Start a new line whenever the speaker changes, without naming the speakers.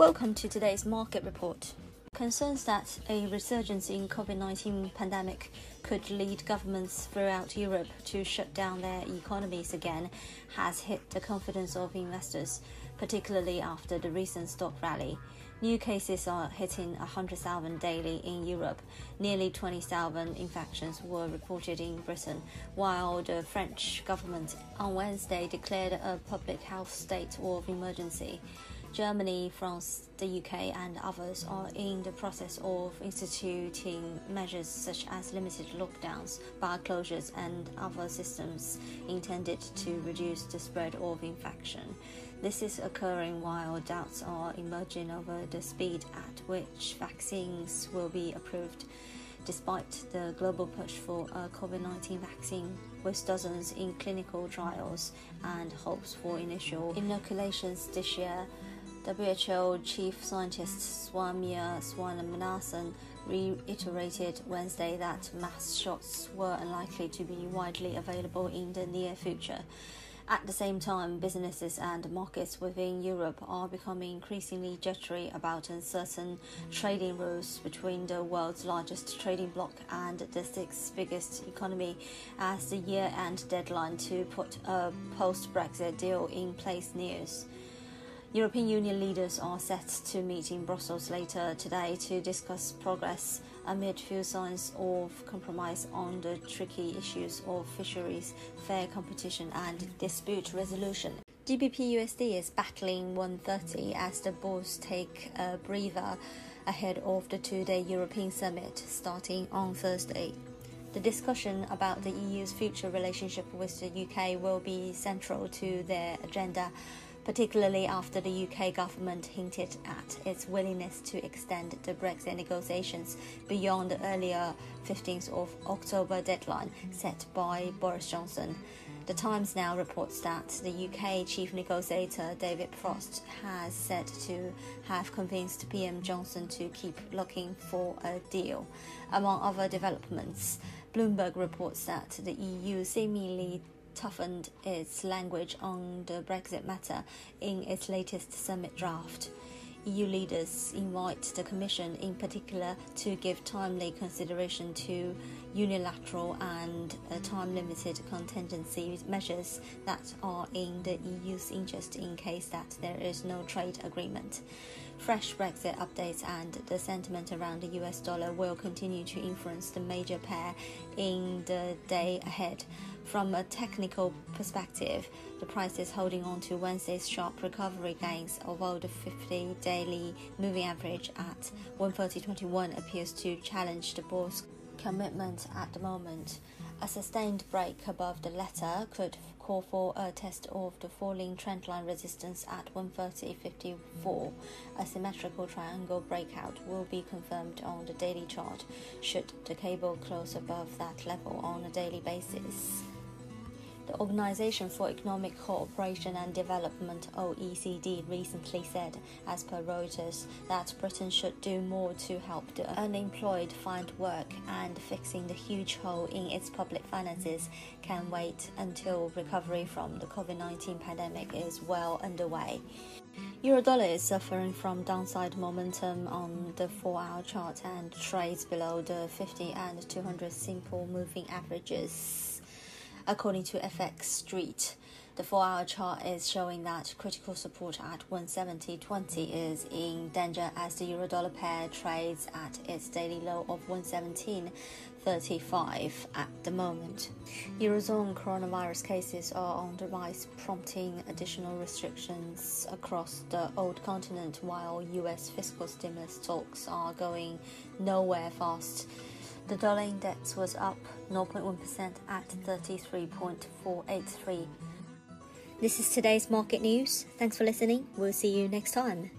Welcome to today's market report. Concerns that a resurgence in COVID-19 pandemic could lead governments throughout Europe to shut down their economies again has hit the confidence of investors, particularly after the recent stock rally. New cases are hitting 100,000 daily in Europe. Nearly 20,000 infections were reported in Britain, while the French government on Wednesday declared a public health state of emergency. Germany, France, the UK, and others are in the process of instituting measures such as limited lockdowns, bar closures, and other systems intended to reduce the spread of infection. This is occurring while doubts are emerging over the speed at which vaccines will be approved despite the global push for a COVID 19 vaccine, with dozens in clinical trials and hopes for initial inoculations this year. WHO Chief Scientist Soumya Swaminathan reiterated Wednesday that mass shots were unlikely to be widely available in the near future. At the same time, businesses and markets within Europe are becoming increasingly jittery about uncertain trading rules between the world's largest trading bloc and the sixth biggest economy as the year end deadline to put a post Brexit deal in place nears. European Union leaders are set to meet in Brussels later today to discuss progress amid few signs of compromise on the tricky issues of fisheries, fair competition, and dispute resolution. GBP USD is battling 130 as the bulls take a breather ahead of the two day European summit starting on Thursday. The discussion about the EU's future relationship with the UK will be central to their agenda particularly after the UK government hinted at its willingness to extend the Brexit negotiations beyond the earlier 15th of October deadline set by Boris Johnson. The Times now reports that the UK chief negotiator David Frost has said to have convinced PM Johnson to keep looking for a deal. Among other developments, Bloomberg reports that the EU seemingly toughened its language on the Brexit matter in its latest summit draft. EU leaders invite the Commission, in particular, to give timely consideration to unilateral and uh, time limited contingency measures that are in the EU's interest in case that there is no trade agreement. Fresh Brexit updates and the sentiment around the US dollar will continue to influence the major pair in the day ahead. From a technical perspective, the price is holding on to Wednesday's sharp recovery gains, although the 50 daily moving average at 130.21 appears to challenge the bull's commitment at the moment. A sustained break above the latter could call for a test of the falling trendline resistance at 130.54. A symmetrical triangle breakout will be confirmed on the daily chart should the cable close above that level on a daily basis. The Organization for Economic Cooperation and Development OECD recently said, as per Reuters, that Britain should do more to help the unemployed find work and fixing the huge hole in its public finances can wait until recovery from the COVID-19 pandemic is well underway. Eurodollar is suffering from downside momentum on the 4-hour chart and trades below the 50 and 200 simple moving averages. According to FX Street, the four hour chart is showing that critical support at 170.20 is in danger as the euro dollar pair trades at its daily low of 117.35 at the moment. Eurozone coronavirus cases are on the rise, prompting additional restrictions across the old continent, while US fiscal stimulus talks are going nowhere fast. The dollar index was up 0.1% at 33.483. This is today's market news. Thanks for listening. We'll see you next time.